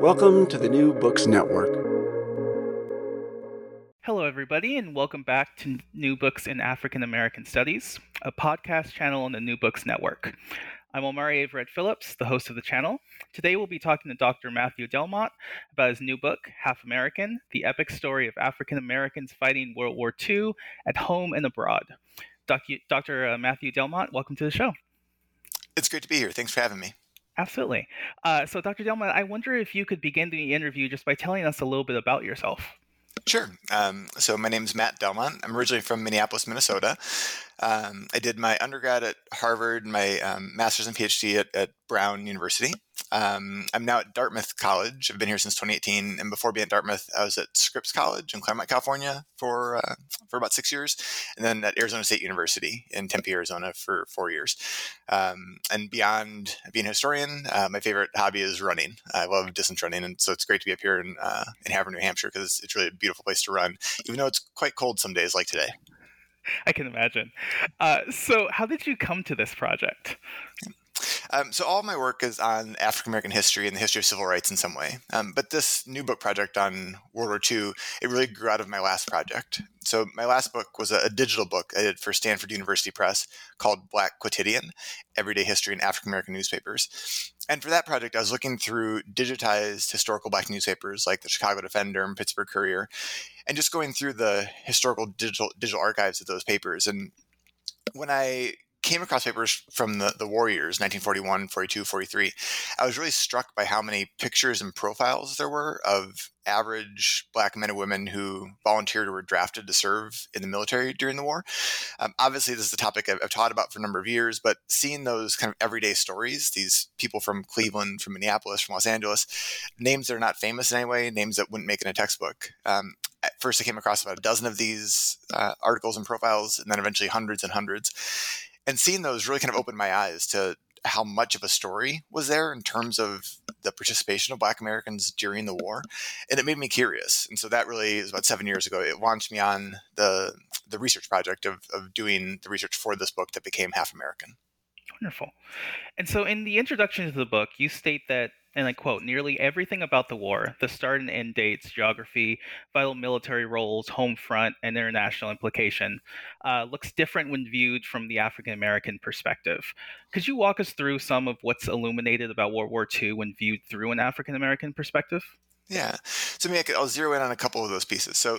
Welcome to the New Books Network. Hello, everybody, and welcome back to New Books in African American Studies, a podcast channel on the New Books Network. I'm Omari Averett Phillips, the host of the channel. Today we'll be talking to Dr. Matthew Delmont about his new book, Half American The Epic Story of African Americans Fighting World War II at Home and Abroad. Dr. Uh, Matthew Delmont, welcome to the show. It's great to be here. Thanks for having me. Absolutely. Uh, so, Dr. Delmont, I wonder if you could begin the interview just by telling us a little bit about yourself. Sure. Um, so my name is Matt Delmont. I'm originally from Minneapolis, Minnesota. Um, I did my undergrad at Harvard, my um, master's and PhD at, at Brown University. Um, I'm now at Dartmouth College. I've been here since 2018, and before being at Dartmouth, I was at Scripps College in Claremont, California, for uh, for about six years, and then at Arizona State University in Tempe, Arizona, for four years. Um, and beyond being a historian, uh, my favorite hobby is running. I love distance running, and so it's great to be up here in uh, in Hanover, New Hampshire, because it's really a beautiful place to run, even though it's quite cold some days, like today. I can imagine. Uh, so, how did you come to this project? Um, so all my work is on African American history and the history of civil rights in some way. Um, but this new book project on World War II, it really grew out of my last project. So my last book was a, a digital book I did for Stanford University Press called Black Quotidian: Everyday History in African American Newspapers. And for that project, I was looking through digitized historical black newspapers like the Chicago Defender and Pittsburgh Courier, and just going through the historical digital digital archives of those papers. And when I came across papers from the, the Warriors, 1941, 42, 43, I was really struck by how many pictures and profiles there were of average black men and women who volunteered or were drafted to serve in the military during the war. Um, obviously, this is a topic I've, I've, taught about for a number of years, but seeing those kind of everyday stories, these people from Cleveland, from Minneapolis, from Los Angeles, names that are not famous in any way, names that wouldn't make in a textbook. Um, at first, I came across about a dozen of these uh, articles and profiles, and then eventually hundreds and hundreds and seeing those really kind of opened my eyes to how much of a story was there in terms of the participation of black americans during the war and it made me curious and so that really is about seven years ago it launched me on the the research project of, of doing the research for this book that became half american wonderful and so in the introduction to the book you state that and I quote, nearly everything about the war, the start and end dates, geography, vital military roles, home front, and international implication, uh, looks different when viewed from the African American perspective. Could you walk us through some of what's illuminated about World War II when viewed through an African American perspective? Yeah. So I will zero in on a couple of those pieces. So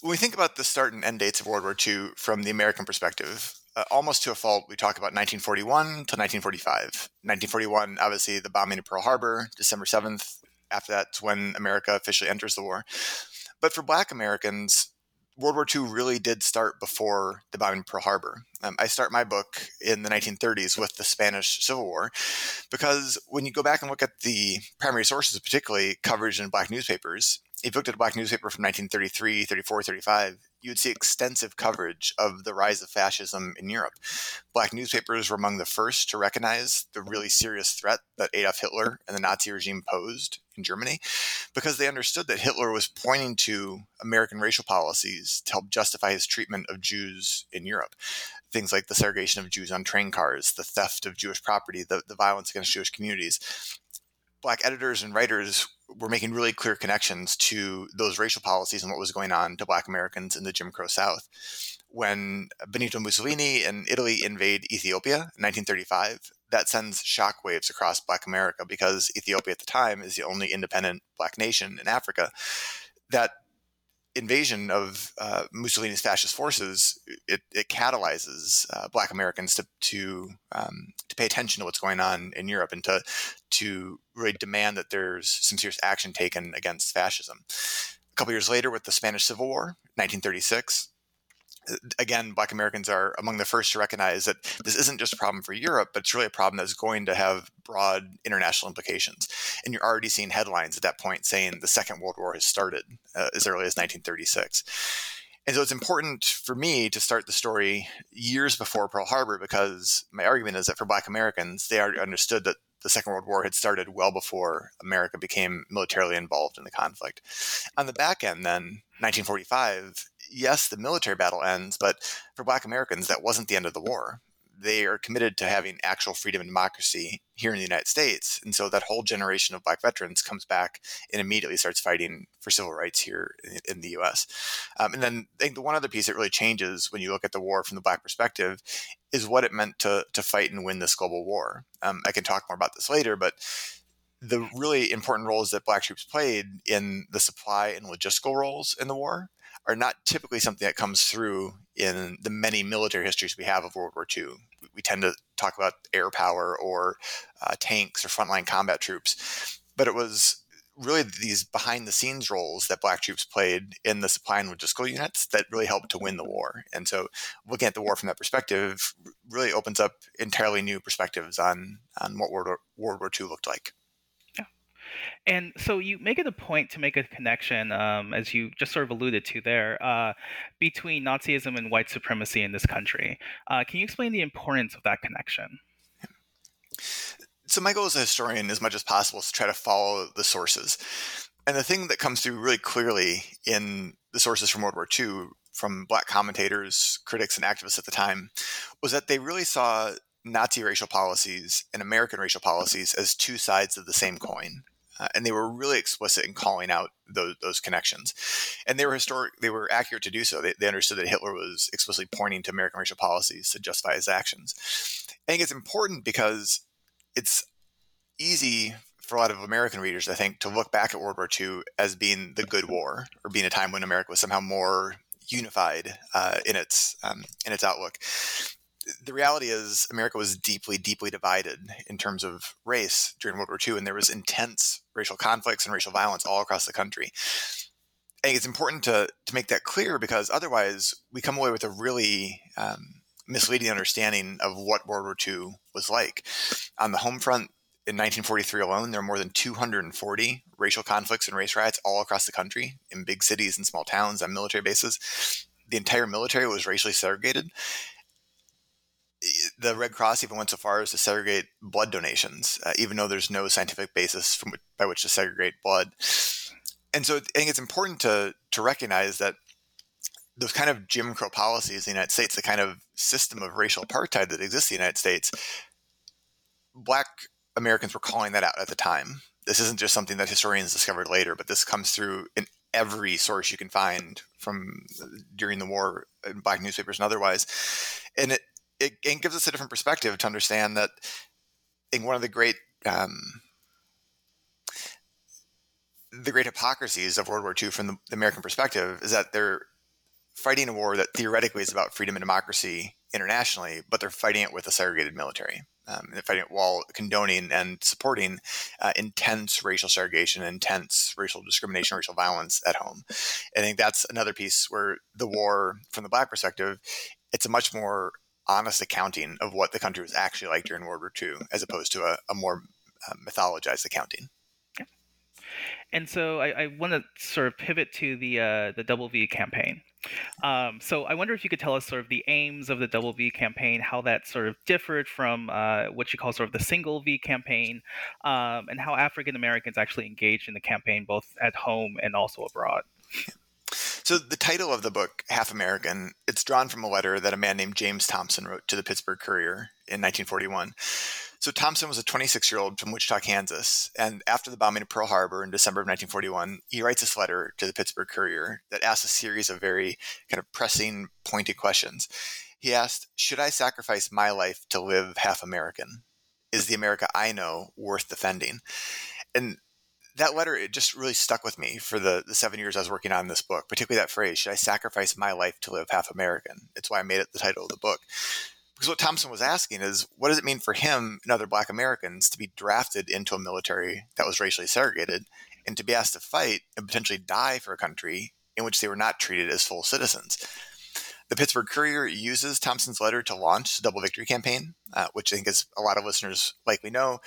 when we think about the start and end dates of World War II from the American perspective, uh, almost to a fault, we talk about 1941 to 1945. 1941, obviously, the bombing of Pearl Harbor, December 7th. After that's when America officially enters the war. But for Black Americans, World War II really did start before the bombing of Pearl Harbor. Um, I start my book in the 1930s with the Spanish Civil War because when you go back and look at the primary sources, particularly coverage in black newspapers, if you looked at a black newspaper from 1933, 34, 35, you would see extensive coverage of the rise of fascism in Europe. Black newspapers were among the first to recognize the really serious threat that Adolf Hitler and the Nazi regime posed in Germany because they understood that Hitler was pointing to American racial policies to help justify his treatment of Jews in Europe. Things like the segregation of Jews on train cars, the theft of Jewish property, the, the violence against Jewish communities. Black editors and writers were making really clear connections to those racial policies and what was going on to Black Americans in the Jim Crow South. When Benito Mussolini and Italy invade Ethiopia in 1935, that sends shockwaves across Black America because Ethiopia at the time is the only independent Black nation in Africa. That invasion of uh, Mussolini's fascist forces, it, it catalyzes uh, Black Americans to to um, to pay attention to what's going on in Europe and to to really demand that there's some serious action taken against fascism. A couple years later, with the Spanish Civil War, 1936, again, Black Americans are among the first to recognize that this isn't just a problem for Europe, but it's really a problem that's going to have broad international implications. And you're already seeing headlines at that point saying the Second World War has started uh, as early as 1936. And so it's important for me to start the story years before Pearl Harbor because my argument is that for Black Americans, they already understood that the Second World War had started well before America became militarily involved in the conflict. On the back end, then, 1945, yes, the military battle ends, but for Black Americans, that wasn't the end of the war. They are committed to having actual freedom and democracy here in the United States. And so that whole generation of Black veterans comes back and immediately starts fighting for civil rights here in, the US. Um, and then I think the one other piece that really changes when you look at the war from the Black perspective is what it meant to, to fight and win this global war. Um, I can talk more about this later, but the really important roles that black troops played in the supply and logistical roles in the war are not typically something that comes through in the many military histories we have of World War II. We tend to talk about air power or uh, tanks or frontline combat troops, but it was really these behind the scenes roles that black troops played in the supply and logistical units that really helped to win the war. And so looking at the war from that perspective really opens up entirely new perspectives on, on what World War, World War II looked like. And so you make it a point to make a connection, um, as you just sort of alluded to there, uh, between Nazism and white supremacy in this country. Uh, can you explain the importance of that connection? So my goal as a historian, as much as possible, is to try to follow the sources. And the thing that comes through really clearly in the sources from World War II, from black commentators, critics, and activists at the time, was that they really saw Nazi racial policies and American racial policies as two sides of the same coin. Uh, and they were really explicit in calling out those, those connections. And they were historic; they were accurate to do so. They, they understood that Hitler was explicitly pointing to American racial policies to justify his actions. I think it's important because it's easy for a lot of American readers, I think, to look back at World War II as being the good war or being a time when America was somehow more unified uh, in its um, in its outlook the reality is America was deeply, deeply divided in terms of race during World War II, and there was intense racial conflicts and racial violence all across the country. I think it's important to to make that clear because otherwise we come away with a really um, misleading understanding of what World War II was like. On the home front, in 1943 alone, there were more than 240 racial conflicts and race riots all across the country in big cities and small towns on military bases. The entire military was racially segregated the Red Cross even went so far as to segregate blood donations, uh, even though there's no scientific basis from, by which to segregate blood. And so I think it's important to to recognize that those kind of Jim Crow policies in the United States, the kind of system of racial apartheid that exists in the United States, Black Americans were calling that out at the time. This isn't just something that historians discovered later, but this comes through in every source you can find from during the war in Black newspapers and otherwise. And it, it, it gives us a different perspective to understand that in one of the great um, the great hypocrisies of World War II from the, the, American perspective is that they're fighting a war that theoretically is about freedom and democracy internationally, but they're fighting it with a segregated military. Um, they're fighting it while condoning and supporting uh, intense racial segregation, intense racial discrimination, racial violence at home. I think that's another piece where the war, from the black perspective, it's a much more honest accounting of what the country was actually like during World War II, as opposed to a, a more uh, mythologized accounting. Yeah. And so I, I want to sort of pivot to the uh, the Double V campaign. Um, so I wonder if you could tell us sort of the aims of the Double V campaign, how that sort of differed from uh, what you call sort of the Single V campaign, um, and how African Americans actually engaged in the campaign both at home and also abroad. So the title of the book, Half American, it's drawn from a letter that a man named James Thompson wrote to the Pittsburgh Courier in 1941. So Thompson was a 26 year old from Wichita, Kansas, and after the bombing of Pearl Harbor in December of 1941, he writes this letter to the Pittsburgh Courier that asks a series of very kind of pressing, pointed questions. He asked, "Should I sacrifice my life to live half American? Is the America I know worth defending?" And that letter it just really stuck with me for the, the seven years I was working on this book, particularly that phrase, should I sacrifice my life to live half American? It's why I made it the title of the book. Because what Thompson was asking is, what does it mean for him and other black Americans to be drafted into a military that was racially segregated and to be asked to fight and potentially die for a country in which they were not treated as full citizens? The Pittsburgh Courier uses Thompson's letter to launch the Double Victory campaign, uh, which I think, as a lot of listeners likely know,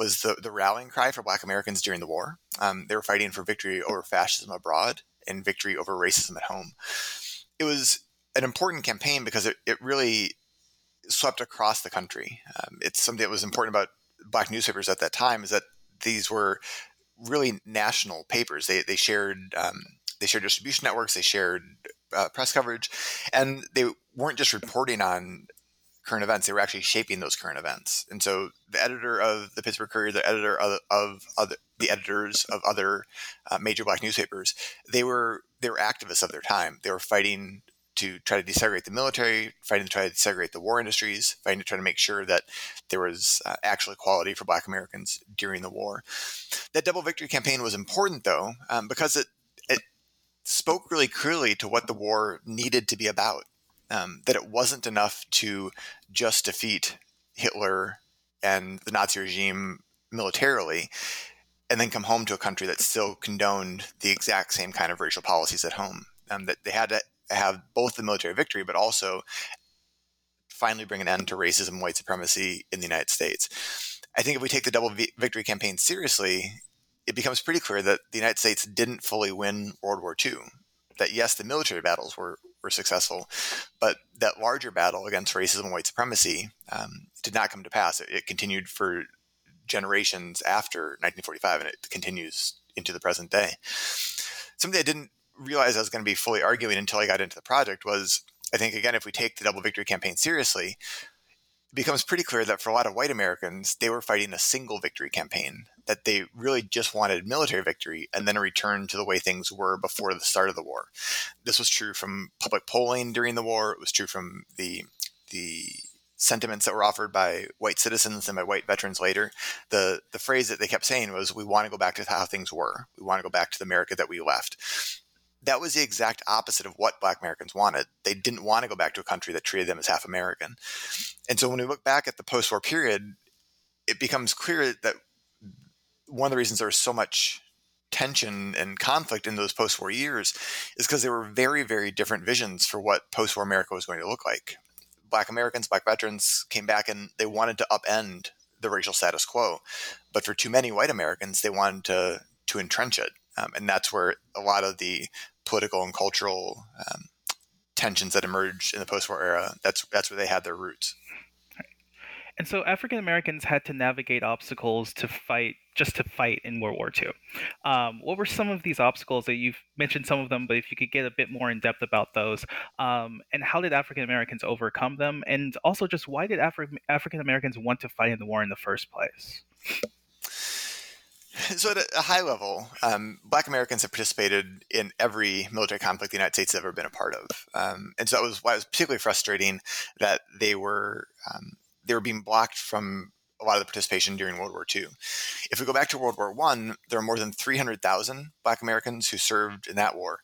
was the, the rallying cry for Black Americans during the war. Um, they were fighting for victory over fascism abroad and victory over racism at home. It was an important campaign because it, it really swept across the country. Um, it's something that was important about black newspapers at that time is that these were really national papers. They, they shared um, they shared distribution networks, they shared uh, press coverage, and they weren't just reporting on current events; they were actually shaping those current events. And so, the editor of the Pittsburgh Courier, the editor of, of other, the editors of other uh, major black newspapers, they were they were activists of their time. They were fighting to try to desegregate the military, fighting to try to desegregate the war industries, fighting to try to make sure that there was uh, actual equality for Black Americans during the war. That double victory campaign was important, though, um, because it it spoke really clearly to what the war needed to be about. Um, that it wasn't enough to just defeat Hitler and the Nazi regime militarily and then come home to a country that still condoned the exact same kind of racial policies at home. Um, that they had to have both the military victory, but also finally bring an end to racism and white supremacy in the United States. I think if we take the double victory campaign seriously, it becomes pretty clear that the United States didn't fully win World War II. That yes, the military battles were, were successful, but that larger battle against racism and white supremacy um, did not come to pass. It, it continued for generations after 1945, and it continues into the present day. Something I didn't realize I was going to be fully arguing until I got into the project was I think, again, if we take the double victory campaign seriously, it becomes pretty clear that for a lot of white Americans, they were fighting a single victory campaign, that they really just wanted military victory and then a return to the way things were before the start of the war. This was true from public polling during the war, it was true from the the sentiments that were offered by white citizens and by white veterans later. The the phrase that they kept saying was, "We want to go back to how things were. We want to go back to the America that we left." that was the exact opposite of what black Americans wanted. They didn't want to go back to a country that treated them as half American. And so when we look back at the post war period, it becomes clear that one of the reasons there was so much tension and conflict in those post war years is because there were very, very different visions for what post war America was going to look like. Black Americans, black veterans came back and they wanted to upend the racial status quo. But for too many white Americans, they wanted to to entrench it. Um, and that's where a lot of the political and cultural um, tensions that emerged in the post-war era. That's that's where they had their roots. And so African Americans had to navigate obstacles to fight, just to fight in World War II. Um, what were some of these obstacles that you've mentioned some of them, but if you could get a bit more in depth about those, um, and how did African Americans overcome them, and also just why did Afri- African Americans want to fight in the war in the first place? So, at a high level, um, Black Americans have participated in every military conflict the United States has ever been a part of, um, and so that was why it was particularly frustrating that they were um, they were being blocked from a lot of the participation during World War II. If we go back to World War One, there are more than three hundred thousand Black Americans who served in that war,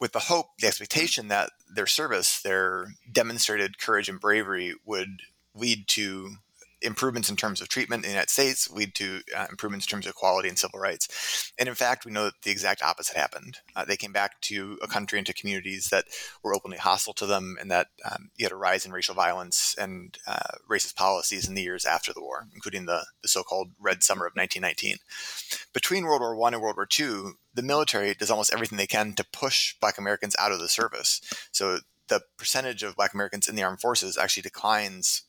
with the hope, the expectation that their service, their demonstrated courage and bravery, would lead to improvements in terms of treatment in the United States lead to uh, improvements in terms of equality and civil rights. And in fact, we know that the exact opposite happened. Uh, they came back to a country and to communities that were openly hostile to them, and that um, you had a rise in racial violence and uh, racist policies in the years after the war, including the, the so called Red Summer of 1919. Between World War I and World War II, the military does almost everything they can to push Black Americans out of the service. So the percentage of Black Americans in the armed forces actually declines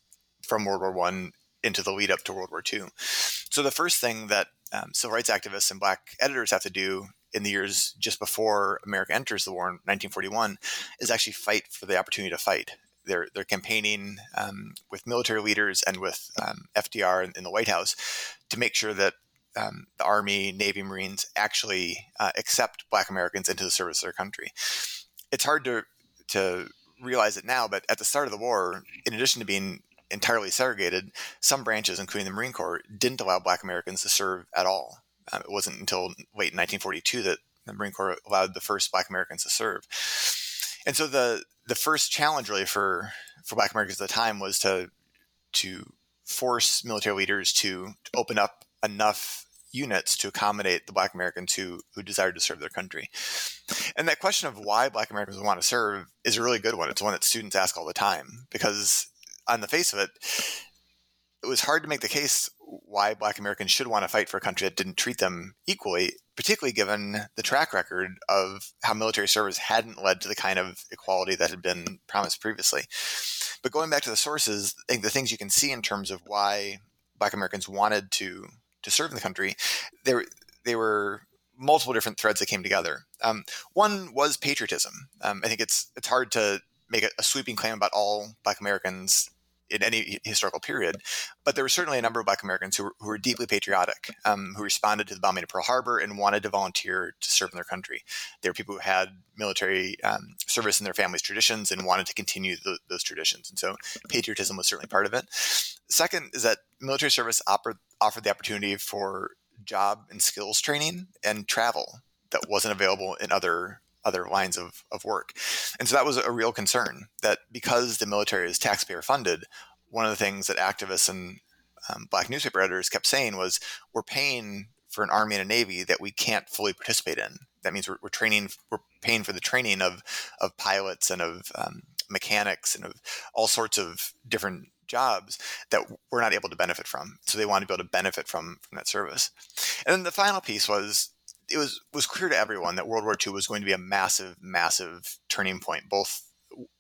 from World War One into the lead up to World War II. So the first thing that um, civil rights activists and black editors have to do in the years just before America enters the war in 1941 is actually fight for the opportunity to fight. They're, they're campaigning um, with military leaders and with um, FDR in, in, the White House to make sure that um, the Army, Navy, Marines actually uh, accept Black Americans into the service of their country. It's hard to to realize it now, but at the start of the war, in addition to being entirely segregated, some branches, including the Marine Corps, didn't allow Black Americans to serve at all. Um, it wasn't until late 1942 that the Marine Corps allowed the first Black Americans to serve. And so the the first challenge really for for Black Americans at the time was to to force military leaders to, open up enough units to accommodate the Black Americans who who desired to serve their country. And that question of why Black Americans want to serve is a really good one. It's one that students ask all the time because on the face of it, it was hard to make the case why Black Americans should want to fight for a country that didn't treat them equally, particularly given the track record of how military service hadn't led to the kind of equality that had been promised previously. But going back to the sources, I think the things you can see in terms of why Black Americans wanted to to serve in the country, there they were multiple different threads that came together. Um, one was patriotism. Um, I think it's it's hard to make a, a, sweeping claim about all Black Americans in any historical period, but there were certainly a number of Black Americans who were, who were deeply patriotic, um, who responded to the bombing of Pearl Harbor and wanted to volunteer to serve in their country. There were people who had military um, service in their family's traditions and wanted to continue the, those traditions, and so patriotism was certainly part of it. Second is that military service offered, offered the opportunity for job and skills training and travel that wasn't available in other other lines of, of work. And so that was a real concern that because the military is taxpayer funded, one of the things that activists and um, black newspaper editors kept saying was we're paying for an army and a navy that we can't fully participate in. That means we're, we're training, we're paying for the training of of pilots and of um, mechanics and of all sorts of different jobs that we're not able to benefit from. So they want to be able to benefit from from that service. And then the final piece was it was was clear to everyone that World War II was going to be a massive, massive turning point, both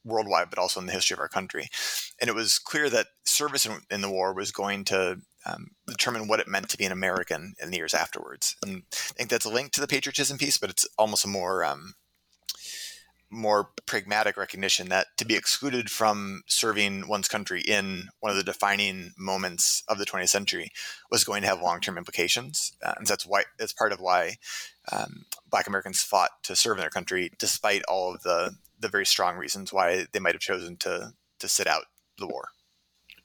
worldwide but also in the history of our country. And it was clear that service in, in the war was going to um, determine what it meant to be an American in the years afterwards. And I think that's a link to the patriotism piece, but it's almost a more um, more pragmatic recognition that to be excluded from serving one's country in one of the defining moments of the 20th century was going to have long-term implications, uh, and that's why that's part of why um, Black Americans fought to serve in their country, despite all of the the very strong reasons why they might have chosen to to sit out the war.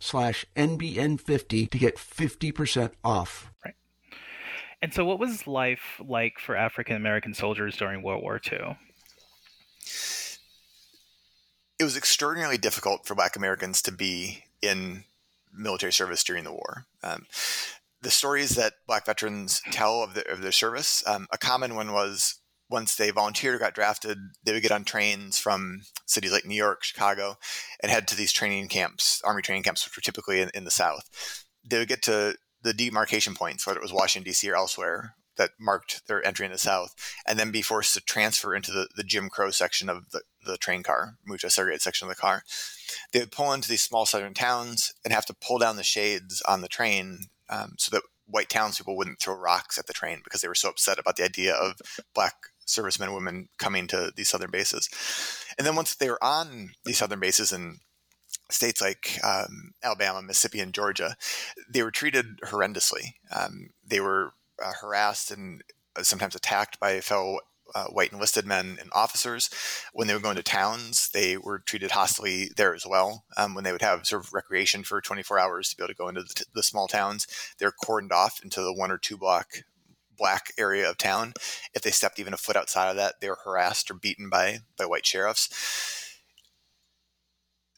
slash NBN50 to get 50% off. Right. And so, what was life like for African American soldiers during World War II? It was extraordinarily difficult for Black Americans to be in military service during the war. Um, the stories that Black veterans tell of, the, of their service, um, a common one was once they volunteered or got drafted, they would get on trains from cities like New York, Chicago, and head to these training camps, Army training camps, which were typically in, in the South. They would get to the demarcation points, whether it was Washington D.C. or elsewhere, that marked their entry in the South, and then be forced to transfer into the, the Jim Crow section of the, the train car, move to a segregated section of the car. They would pull into these small southern towns and have to pull down the shades on the train um, so that white townspeople wouldn't throw rocks at the train because they were so upset about the idea of black servicemen and women coming to these southern bases. And then once they were on these southern bases in states like um, Alabama, Mississippi, and Georgia, they were treated horrendously. Um, they were uh, harassed and uh, sometimes attacked by fellow uh, white enlisted men and officers. When they would go into towns, they were treated hostilely there as well. Um, when they would have sort of recreation for 24 hours to be able to go into the, t- the small towns, they're cordoned off into the one or two block black area of town. If they stepped even a foot outside of that, they were harassed or beaten by by white sheriffs.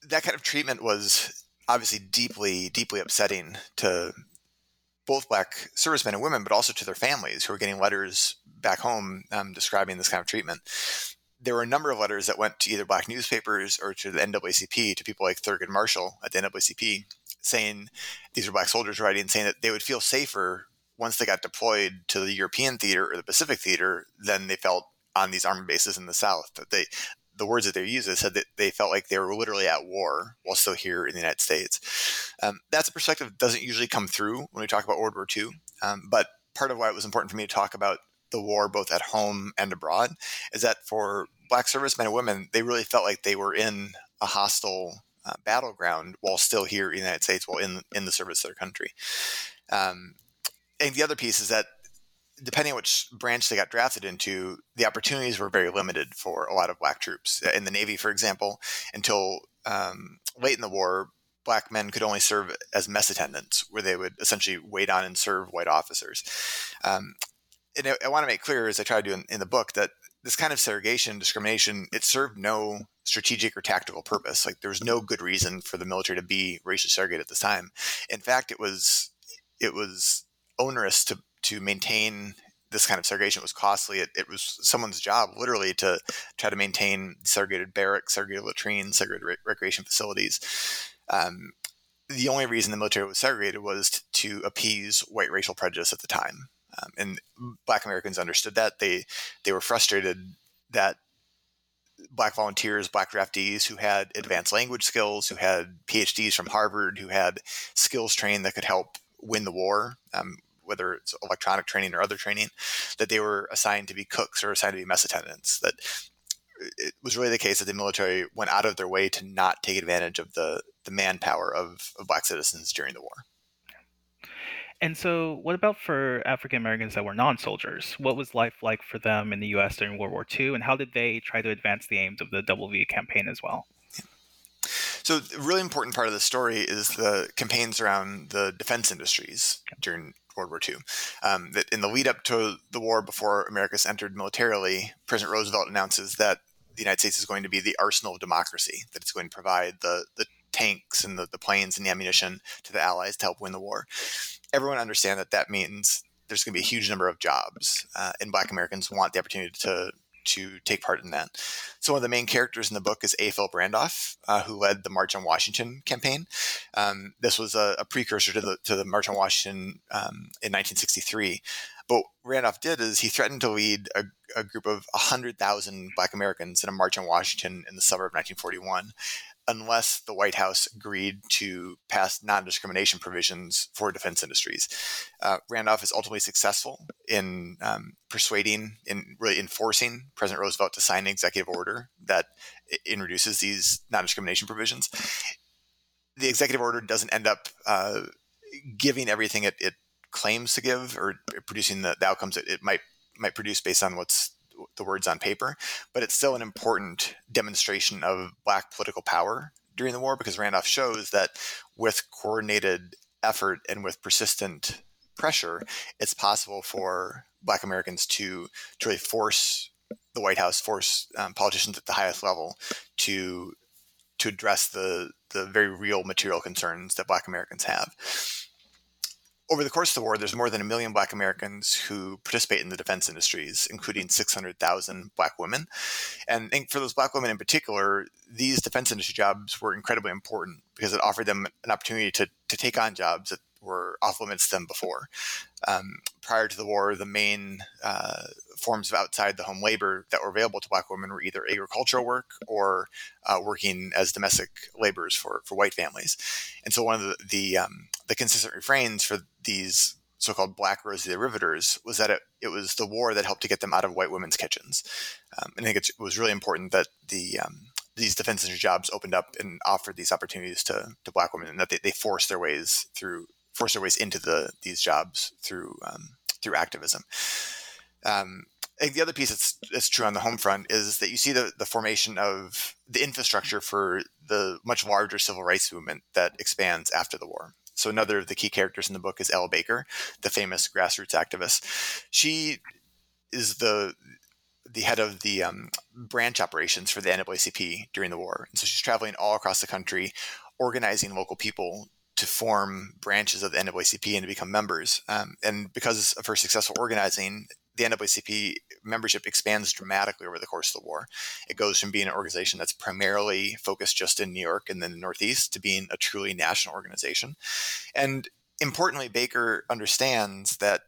That kind of treatment was obviously deeply, deeply upsetting to both black servicemen and women, but also to their families who were getting letters back home um, describing this kind of treatment. There were a number of letters that went to either black newspapers or to the NAACP, to people like Thurgood Marshall at the NAACP, saying these were black soldiers writing, saying that they would feel safer once they got deployed to the European theater or the Pacific theater then they felt on these army bases in the South. That they the words that they used said that they felt like they were literally at war while still here in the United States. Um, that's a perspective that doesn't usually come through when we talk about World War II. Um, but part of why it was important for me to talk about the war both at home and abroad is that for black servicemen and women, they really felt like they were in a hostile uh, battleground while still here in the United States, while in in the service of their country. Um, and the other piece is that depending on which branch they got drafted into, the opportunities were very limited for a lot of black troops. In the Navy, for example, until um, late in the war, black men could only serve as mess attendants, where they would essentially wait on and serve white officers. Um, and I, I want to make clear, as I try to do in, in the book, that this kind of segregation, discrimination, it served no strategic or tactical purpose. Like there was no good reason for the military to be racially segregated at this time. In fact, it was it was onerous to to maintain this kind of segregation was costly. It, it, was someone's job, literally, to try to maintain segregated barracks, segregated latrines, segregated re- recreation facilities. Um, the only reason the military was segregated was t- to appease white racial prejudice at the time, um, and Black Americans understood that. They they were frustrated that Black volunteers, Black draftees who had advanced language skills, who had PhDs from Harvard, who had skills trained that could help win the war. Um, whether it's electronic training or other training, that they were assigned to be cooks or assigned to be mess attendants. That it was really the case that the military went out of their way to not take advantage of the, the manpower of, of black citizens during the war. And so, what about for African Americans that were non soldiers? What was life like for them in the US during World War II, and how did they try to advance the aims of the Double V campaign as well? So, a really important part of the story is the campaigns around the defense industries during World War II. Um, that in the lead up to the war, before America's entered militarily, President Roosevelt announces that the United States is going to be the arsenal of democracy, that it's going to provide the, the tanks and the, the planes and the ammunition to the Allies to help win the war. Everyone understands that that means there's going to be a huge number of jobs, uh, and Black Americans want the opportunity to to take part in that. So one of the main characters in the book is A. Philip Randolph, uh, who led the March on Washington campaign. Um, this was a, a, precursor to the to the March on Washington um, in 1963. But what Randolph did is he threatened to lead a, a group of 100,000 Black Americans in a march on Washington in the summer of 1941 unless the White House agreed to pass non discrimination provisions for defense industries. Uh, Randolph is ultimately successful in um, persuading, in really enforcing President Roosevelt to sign an executive order that introduces these non discrimination provisions. The executive order doesn't end up uh, giving everything it, it, claims to give or producing the, the outcomes it, it might might produce based on what's the words on paper, but it's still an important demonstration of black political power during the war because Randolph shows that with coordinated effort and with persistent pressure, it's possible for black Americans to, to really force the White House, force um, politicians at the highest level to to address the the very real material concerns that black Americans have over the course of the war, there's more than a million Black Americans who participate in the defense industries, including mm-hmm. 600,000 Black women. And for those Black women in particular, these defense industry jobs were incredibly important because it offered them an opportunity to, to take on jobs that were off limits than before. Um, prior to the war, the main uh, forms of outside the home labor that were available to black women were either agricultural work or uh, working as domestic laborers for, for white families. And so one of the the, um, the consistent refrains for these so-called black Rosie riveters was that it, it was the war that helped to get them out of white women's kitchens. Um, and I think it was really important that the um, these defense jobs opened up and offered these opportunities to, to black women and that they, they forced their ways through forced their ways into the these jobs through um, through activism. Um, I think the other piece that's, that's true on the home front is that you see the, the formation of the infrastructure for the much larger civil rights movement that expands after the war. So another of the key characters in the book is Ella Baker, the famous grassroots activist. She is the the head of the um, branch operations for the NAACP during the war. And so she's traveling all across the country, organizing local people to form branches of the NAACP and to become members. Um, and because of her successful organizing, the NAACP membership expands dramatically over the course of the war. It goes from being an organization that's primarily focused just in New York and then the Northeast to being a truly national organization. And importantly, Baker understands that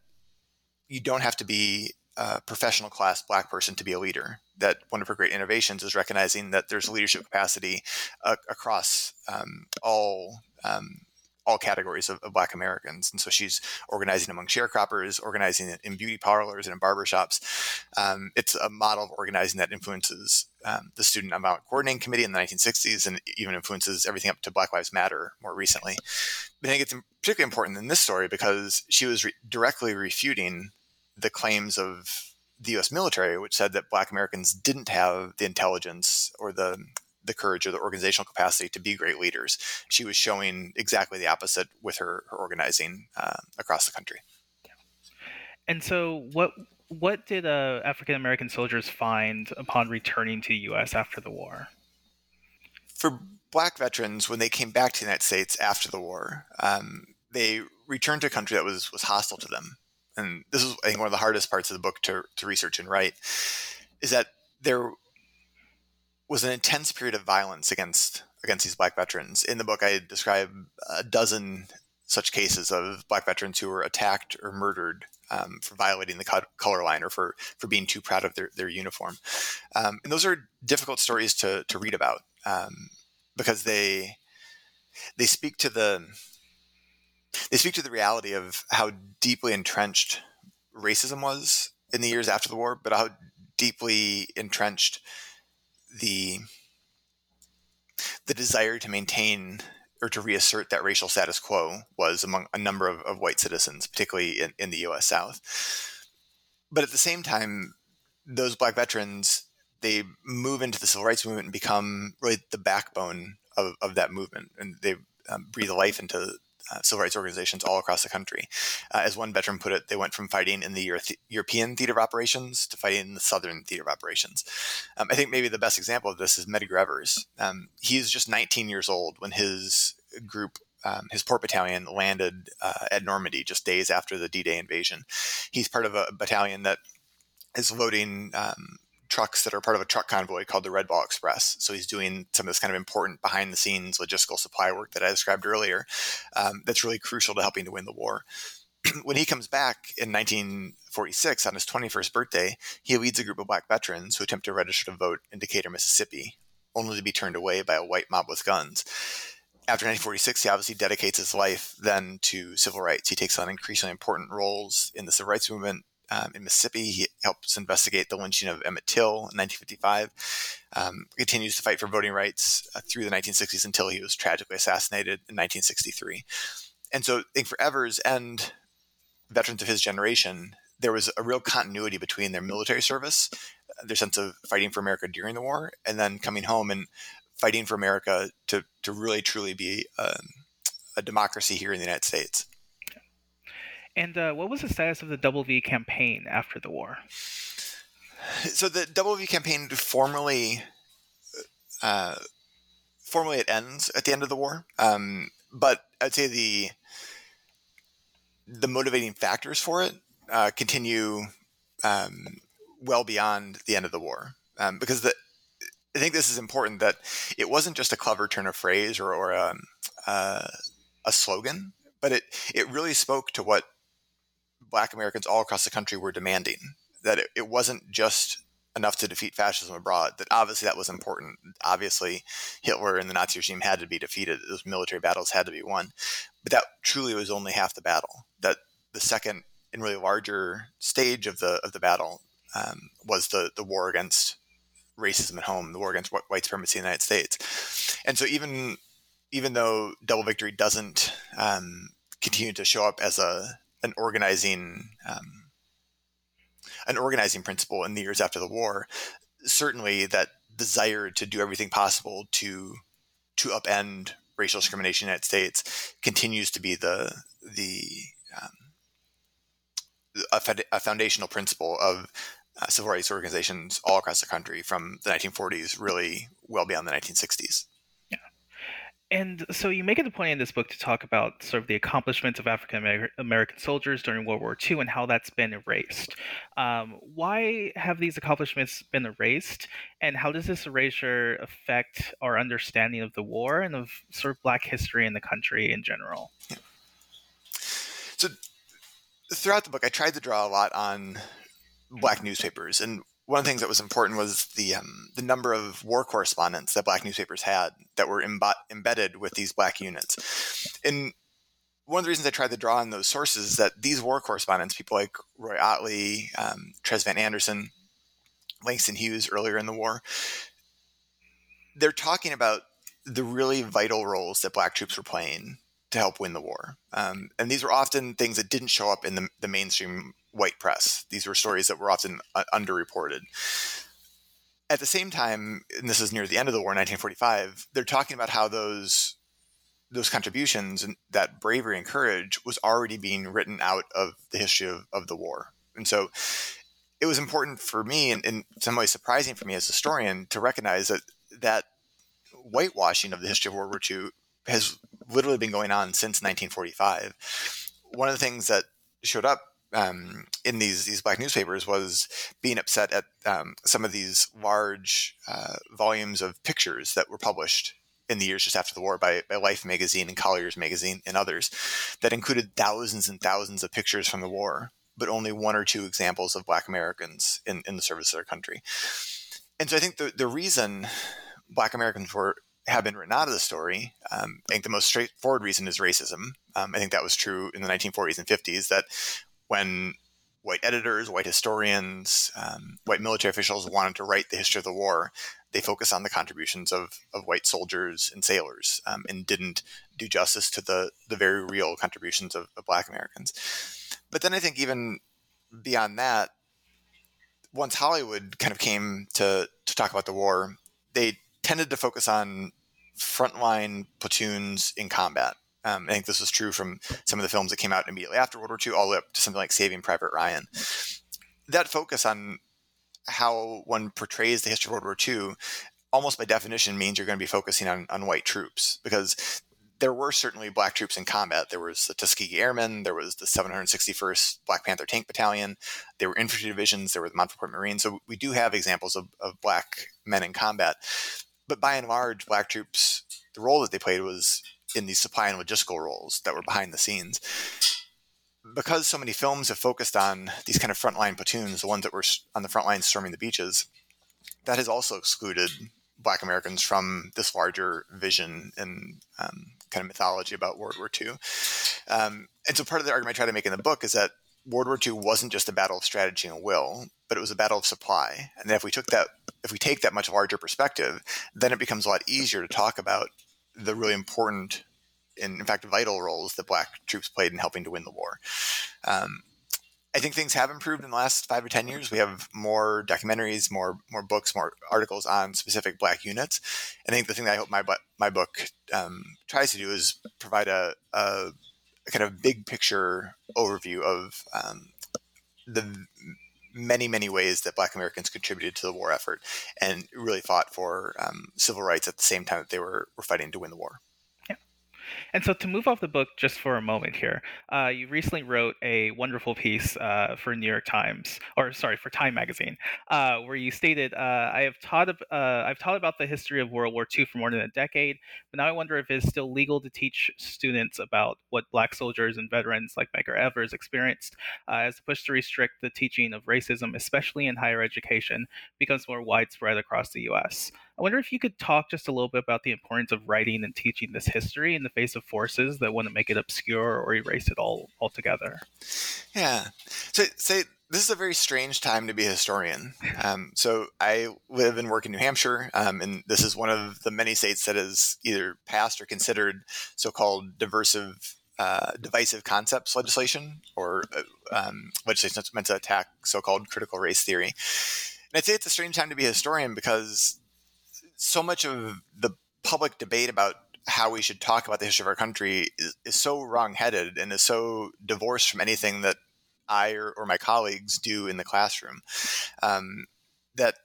you don't have to be a professional class black person to be a leader. That one of her great innovations is recognizing that there's leadership capacity uh, across um, all um, all categories of, of, Black Americans. And so she's organizing among sharecroppers, organizing in beauty parlors and in barbershops. Um, it's a model of organizing that influences um, the Student Nonviolent Coordinating Committee in the 1960s and even influences everything up to Black Lives Matter more recently. But I think it's particularly important in this story because she was re- directly refuting the claims of the U.S. military, which said that Black Americans didn't have the intelligence or the the courage or the organizational capacity to be great leaders. She was showing exactly the opposite with her, her organizing uh, across the country. And so, what what did uh, African American soldiers find upon returning to the U.S. after the war? For Black veterans, when they came back to the United States after the war, um, they returned to a country that was was hostile to them. And this is, I think, one of the hardest parts of the book to, to research and write, is that there was an intense period of violence against against these black veterans. In the book, I describe a dozen such cases of black veterans who were attacked or murdered um, for violating the color line or for for being too proud of their, their uniform. Um, and those are difficult stories to to read about um, because they they speak to the they speak to the reality of how deeply entrenched racism was in the years after the war, but how deeply entrenched the the desire to maintain or to reassert that racial status quo was among a number of, of white citizens, particularly in, in the U.S. South. But at the same time, those black veterans they move into the civil rights movement and become really the backbone of, of that movement, and they um, breathe life into uh, civil rights organizations all across the country. Uh, as one veteran put it, they went from fighting in the Euro- European theater of operations to fighting in the Southern theater of operations. Um, I think maybe the best example of this is Medgar Evers. Um, he's just 19 years old when his group um, his port battalion landed uh, at Normandy just days after the D-Day invasion. He's part of a battalion that is loading um, trucks that are part of a truck convoy called the Red Ball Express. So he's doing some of this kind of important behind the scenes logistical supply work that I described earlier. Um, that's really crucial to helping to win the war. when he comes back in 1946 on his 21st birthday, he leads a group of black veterans who attempt to register to vote in Decatur, Mississippi, only to be turned away by a white mob with guns. After 1946, he obviously dedicates his life then to civil rights. He takes on increasingly important roles in the civil rights movement, um, in Mississippi. He helps investigate the lynching of Emmett Till in 1955. Um, continues to fight for voting rights uh, through the 1960s until he was tragically assassinated in 1963. And so I think for Evers and veterans of his generation, there was a real continuity between their military service, their sense of fighting for America during the war, and then coming home and fighting for America to, to really truly be um, a democracy here in the United States. And uh, what was the status of the Double V campaign after the war? So the Double V campaign formally, uh, formally it ends at the end of the war. Um, but I'd say the the motivating factors for it uh, continue um, well beyond the end of the war, um, because the I think this is important that it wasn't just a clever turn of phrase or, or a, um, uh, a slogan but it it really spoke to what Black Americans all across the country were demanding. That it, it wasn't just enough to defeat fascism abroad. That obviously that was important. Obviously, Hitler and the Nazi regime had to be defeated. Those military battles had to be won, but that truly was only half the battle. That the second and really larger stage of the of the battle um, was the the war against racism at home, the war against white supremacy in the United States. And so even even though double victory doesn't um, continue to show up as a an organizing um, an organizing principle in the years after the war, certainly that desire to do everything possible to to upend racial discrimination in the United States continues to be the the um, a, a, foundational principle of uh, civil rights organizations all across the country from the 1940s, really well beyond the 1960s. And so you make it a point in this book to talk about sort of the accomplishments of African American soldiers during World War II and how that's been erased. Um, why have these accomplishments been erased, and how does this erasure affect our understanding of the war and of sort of Black history in the country in general? Yeah. So throughout the book, I tried to draw a lot on black newspapers, and one of the things that was important was the um, the number of war correspondents that black newspapers had that were imbo- embedded with these black units. And one of the reasons I tried to draw on those sources is that these war correspondents, people like Roi Ottley, um, Trezzvant Anderson, Langston Hughes earlier in the war, they're talking about the really vital roles that black troops were playing to help win the war. Um, and these were often things that didn't show up in the, the mainstream white press. These were stories that were often uh, underreported. At the same time, and this is near the end of the war, 1945, they're talking about how those those contributions and that bravery and courage was already being written out of the history of, of the war. And so it was important for me and in some ways surprising for me as a historian to recognize that that whitewashing of the history of World War II has literally been going on since 1945. One of the things that showed up um, in these these black newspapers was being upset at um, some of these large uh, volumes of pictures that were published in the years just after the war by, by Life magazine and Collier's magazine and others that included thousands and thousands of pictures from the war, but only one or two examples of black Americans in, in the service of their country. And so I think the, the reason black Americans were have been written out of the story. Um, I think the most straightforward reason is racism. Um, I think that was true in the 1940s and 50s that when white editors, white historians, um, white military officials wanted to write the history of the war, they focused on the contributions of, of white soldiers and sailors um, and didn't do justice to the, the very real contributions of, of black Americans. But then I think even beyond that, once Hollywood kind of came to, to talk about the war, they tended to focus on frontline platoons in combat. Um, I think this was true from some of the films that came out immediately after World War II, all the way up to something like Saving Private Ryan. That focus on how one portrays the history of World War II, almost by definition, means you're going to be focusing on, on white troops because there were certainly black troops in combat. There was the Tuskegee Airmen, there was the 761st Black Panther Tank Battalion, there were infantry divisions, there were the Montford Point Marines. So we do have examples of, of black men in combat. But by and large, black troops, the role that they played was in these supply and logistical roles that were behind the scenes. Because so many films have focused on these kind of frontline platoons, the ones that were on the front lines storming the beaches, that has also excluded Black Americans from this larger vision and um, kind of mythology about World War II. Um, and so part of the argument I try to make in the book is that World War II wasn't just a battle of strategy and will, but it was a battle of supply. And if we took that, if we take that much larger perspective, then it becomes a lot easier to talk about the really important and, in fact, vital roles that Black troops played in helping to win the war. Um, I think things have improved in the last five or ten years. We have more documentaries, more more books, more articles on specific Black units. I think the thing that I hope my my book um, tries to do is provide a, a kind of big picture overview of um, the many, many ways that Black Americans contributed to the war effort and really fought for um, civil rights at the same time that they were, were fighting to win the war. And so, to move off the book just for a moment here, uh, you recently wrote a wonderful piece uh, for New York Times, or sorry, for Time Magazine, uh, where you stated, uh, "I have taught, uh, I've taught about the history of World War II for more than a decade, but now I wonder if it's still legal to teach students about what Black soldiers and veterans like Medgar Evers experienced, uh, as the push to restrict the teaching of racism, especially in higher education, becomes more widespread across the U.S." I wonder if you could talk just a little bit about the importance of writing and teaching this history in the face of forces that want to make it obscure or erase it all altogether. Yeah. So, say this is a very strange time to be a historian. Um, so I live and work in New Hampshire, um, and this is one of the many states that has either passed or considered so-called diversive, uh, divisive concepts legislation, or uh, um, legislation that's meant to attack so-called critical race theory. And I'd say it's a strange time to be a historian because so much of the public debate about how we should talk about the history of our country is, is so wrongheaded and is so divorced from anything that I or, or my colleagues do in the classroom. Um, that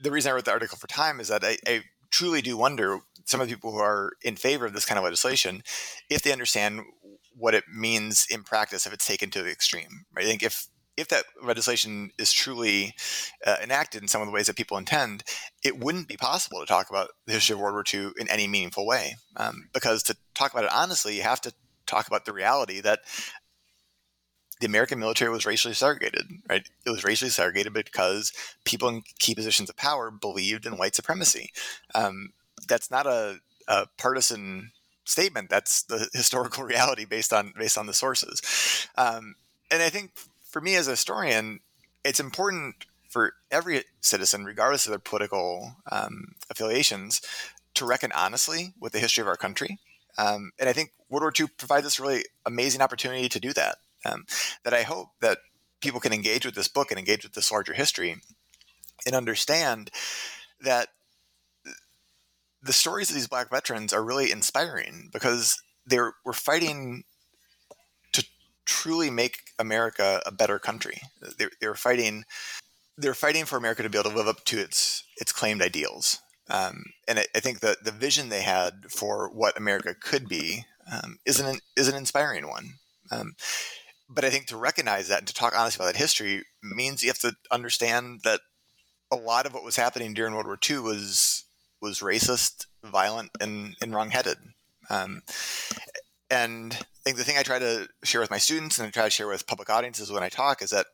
the reason I wrote the article for Time is that I, I truly do wonder some of the people who are in favor of this kind of legislation if they understand what it means in practice if it's taken to the extreme. I think if if that legislation is truly uh, enacted in some of the ways that people intend, it wouldn't be possible to talk about the history of World War II in any meaningful way. Um, because to talk about it honestly, you have to talk about the reality that the American military was racially segregated, right? It was racially segregated because people in key positions of power believed in white supremacy. Um, that's not a, a partisan statement. That's the historical reality based on based on the sources. Um, and I think for me as a historian, it's important for every citizen, regardless of their political um, affiliations, to reckon honestly with the history of our country. Um, and I think World War II provides this really amazing opportunity to do that. Um, that I hope that people can engage with this book and engage with this larger history and understand that the stories of these black veterans are really inspiring because they were fighting truly make America a better country. They're, they're fighting. They're fighting for America to be able to live up to its its claimed ideals. Um, and I, I, think that the vision they had for what America could be um, is an is an inspiring one. Um, but I think to recognize that and to talk honestly about that history means you have to understand that a lot of what was happening during World War II was was racist, violent, and, and wrongheaded. Um, and think the thing I try to share with my students and I try to share with public audiences when I talk is that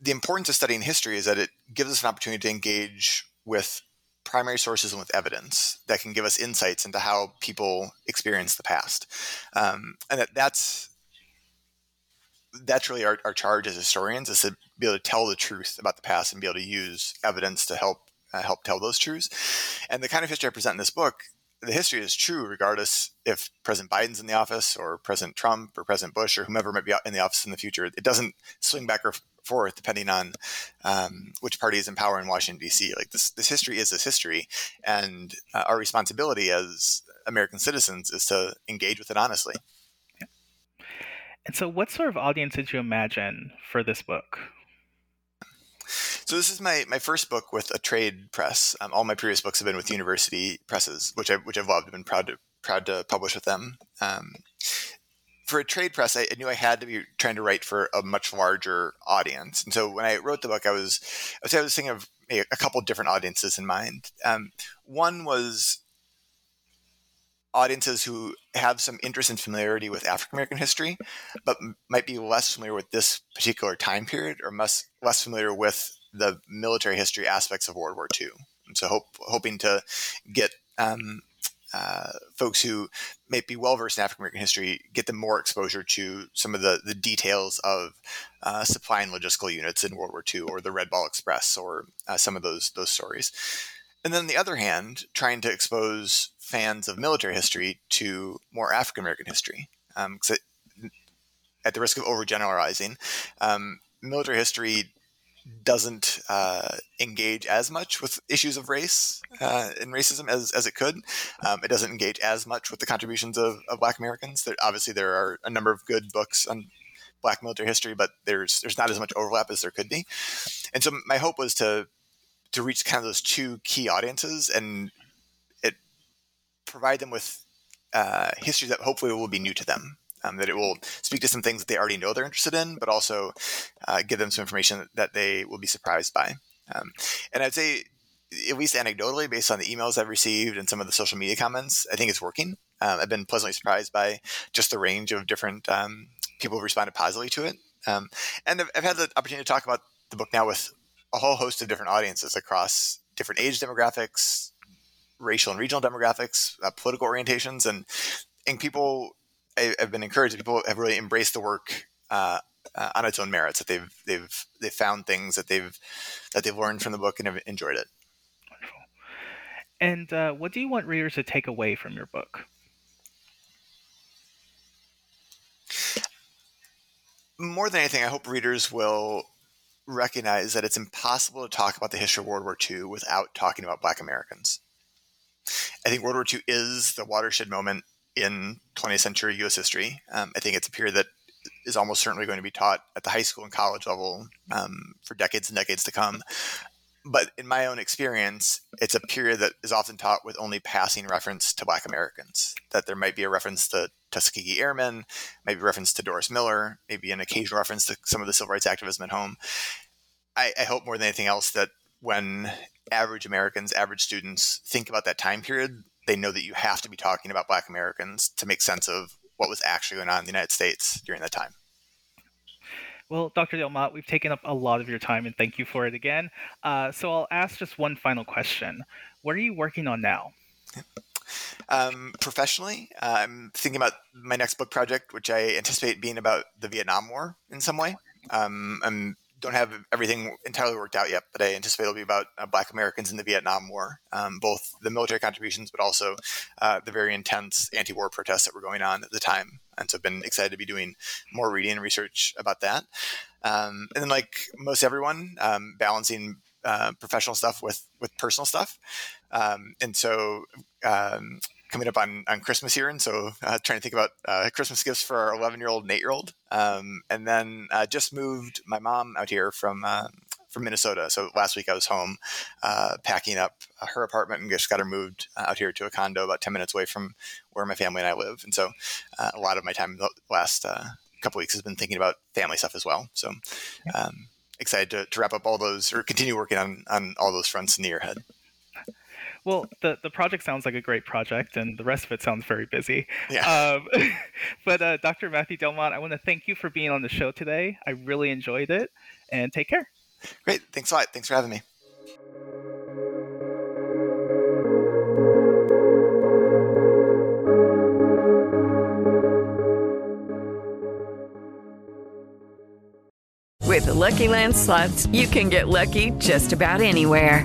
the importance of studying history is that it gives us an opportunity to engage with primary sources and with evidence that can give us insights into how people experience the past. Um, and that that's that's really our, our charge as historians is to be able to tell the truth about the past and be able to use evidence to help uh, help tell those truths. And the kind of history I present in this book the history is true regardless if President Biden's in the office or President Trump or President Bush or whomever might be in the office in the future. It doesn't swing back or forth depending on um, which party is in power in Washington D.C. Like this, this history is this history, and uh, our responsibility as American citizens is to engage with it honestly. And so, what sort of audience did you imagine for this book? So this is my, my first book with a trade press. Um, all my previous books have been with university presses, which I which I've loved. I've been proud to proud to publish with them. Um, for a trade press, I, knew I had to be trying to write for a much larger audience. And so when I wrote the book, I was I was, I was thinking of a, a couple different audiences in mind. Um, one was audiences who have some interest and familiarity with African American history, but m- might be less familiar with this particular time period or less less familiar with the military history aspects of World War II. And so, hope, hoping to get um, uh, folks who may be well versed in African American history get them more exposure to some of the, the details of uh, supply and logistical units in World War II, or the Red Ball Express, or uh, some of those those stories. And then on the other hand, trying to expose fans of military history to more African American history. Um, it, at the risk of overgeneralizing, um, military history doesn't uh, engage as much with issues of race uh, and racism as, as it could. Um, it doesn't engage as much with the contributions of, of Black Americans. There, obviously, there are a number of good books on Black military history, but there's there's not as much overlap as there could be. And so my hope was to to reach kind of those two key audiences and provide them with uh, history that hopefully will be new to them. Um, that it will speak to some things that they already know they're interested in, but also uh, give them some information that they will be surprised by. Um, and I'd say, at least anecdotally, based on the emails I've received and some of the social media comments, I think it's working. Um, I've been pleasantly surprised by just the range of different um, people who responded positively to it. Um, and I've, I've, had the opportunity to talk about the book now with a whole host of different audiences across different age demographics, racial and regional demographics, uh, political orientations, and and people I, have been encouraged. People have really embraced the work uh, uh, on its own merits. That they've they've they've found things that they've that they've learned from the book and have enjoyed it. Wonderful. And uh, what do you want readers to take away from your book? More than anything, I hope readers will recognize that it's impossible to talk about the history of World War II without talking about Black Americans. I think World War II is the watershed moment in 20th century U.S. history. Um, I think it's a period that is almost certainly going to be taught at the high school and college level um, for decades and decades to come. But in my own experience, it's a period that is often taught with only passing reference to Black Americans. That there might be a reference to Tuskegee Airmen, maybe a reference to Doris Miller, maybe an occasional reference to some of the civil rights activism at home. I, I hope more than anything else that when average Americans, average students think about that time period, they know that you have to be talking about Black Americans to make sense of what was actually going on in the United States during that time. Well, Dr. Delmont, we've taken up a lot of your time, and thank you for it again. Uh, so I'll ask just one final question: What are you working on now? Um, professionally, uh, I'm thinking about my next book project, which I anticipate being about the Vietnam War in some way. Um, I'm don't have everything entirely worked out yet, but I anticipate it'll be about uh, Black Americans in the Vietnam War, um, both the military contributions, but also uh, the very intense anti-war protests that were going on at the time. And so I've been excited to be doing more reading and research about that. Um, and then, like most everyone, um, balancing uh, professional stuff with with personal stuff. Um, and so um, coming up on, on Christmas here, and so uh, trying to think about uh, Christmas gifts for our 11 year old and 8 year old. Um, and then uh, just moved my mom out here from uh, from Minnesota. So last week I was home uh, packing up her apartment and just got her moved uh, out here to a condo about 10 minutes away from where my family and I live. And so a lot of my time the last couple weeks has been thinking about family stuff as well. So um, excited to, to wrap up all those or continue working on, on all those fronts in the year ahead. Well, the the project sounds like a great project, and the rest of it sounds very busy. Yeah. Um, but uh, Dr. Matthew Delmont, I want to thank you for being on the show today. I really enjoyed it, and take care. Great. Thanks a lot. Thanks for having me. With the Lucky Land slots, you can get lucky just about anywhere.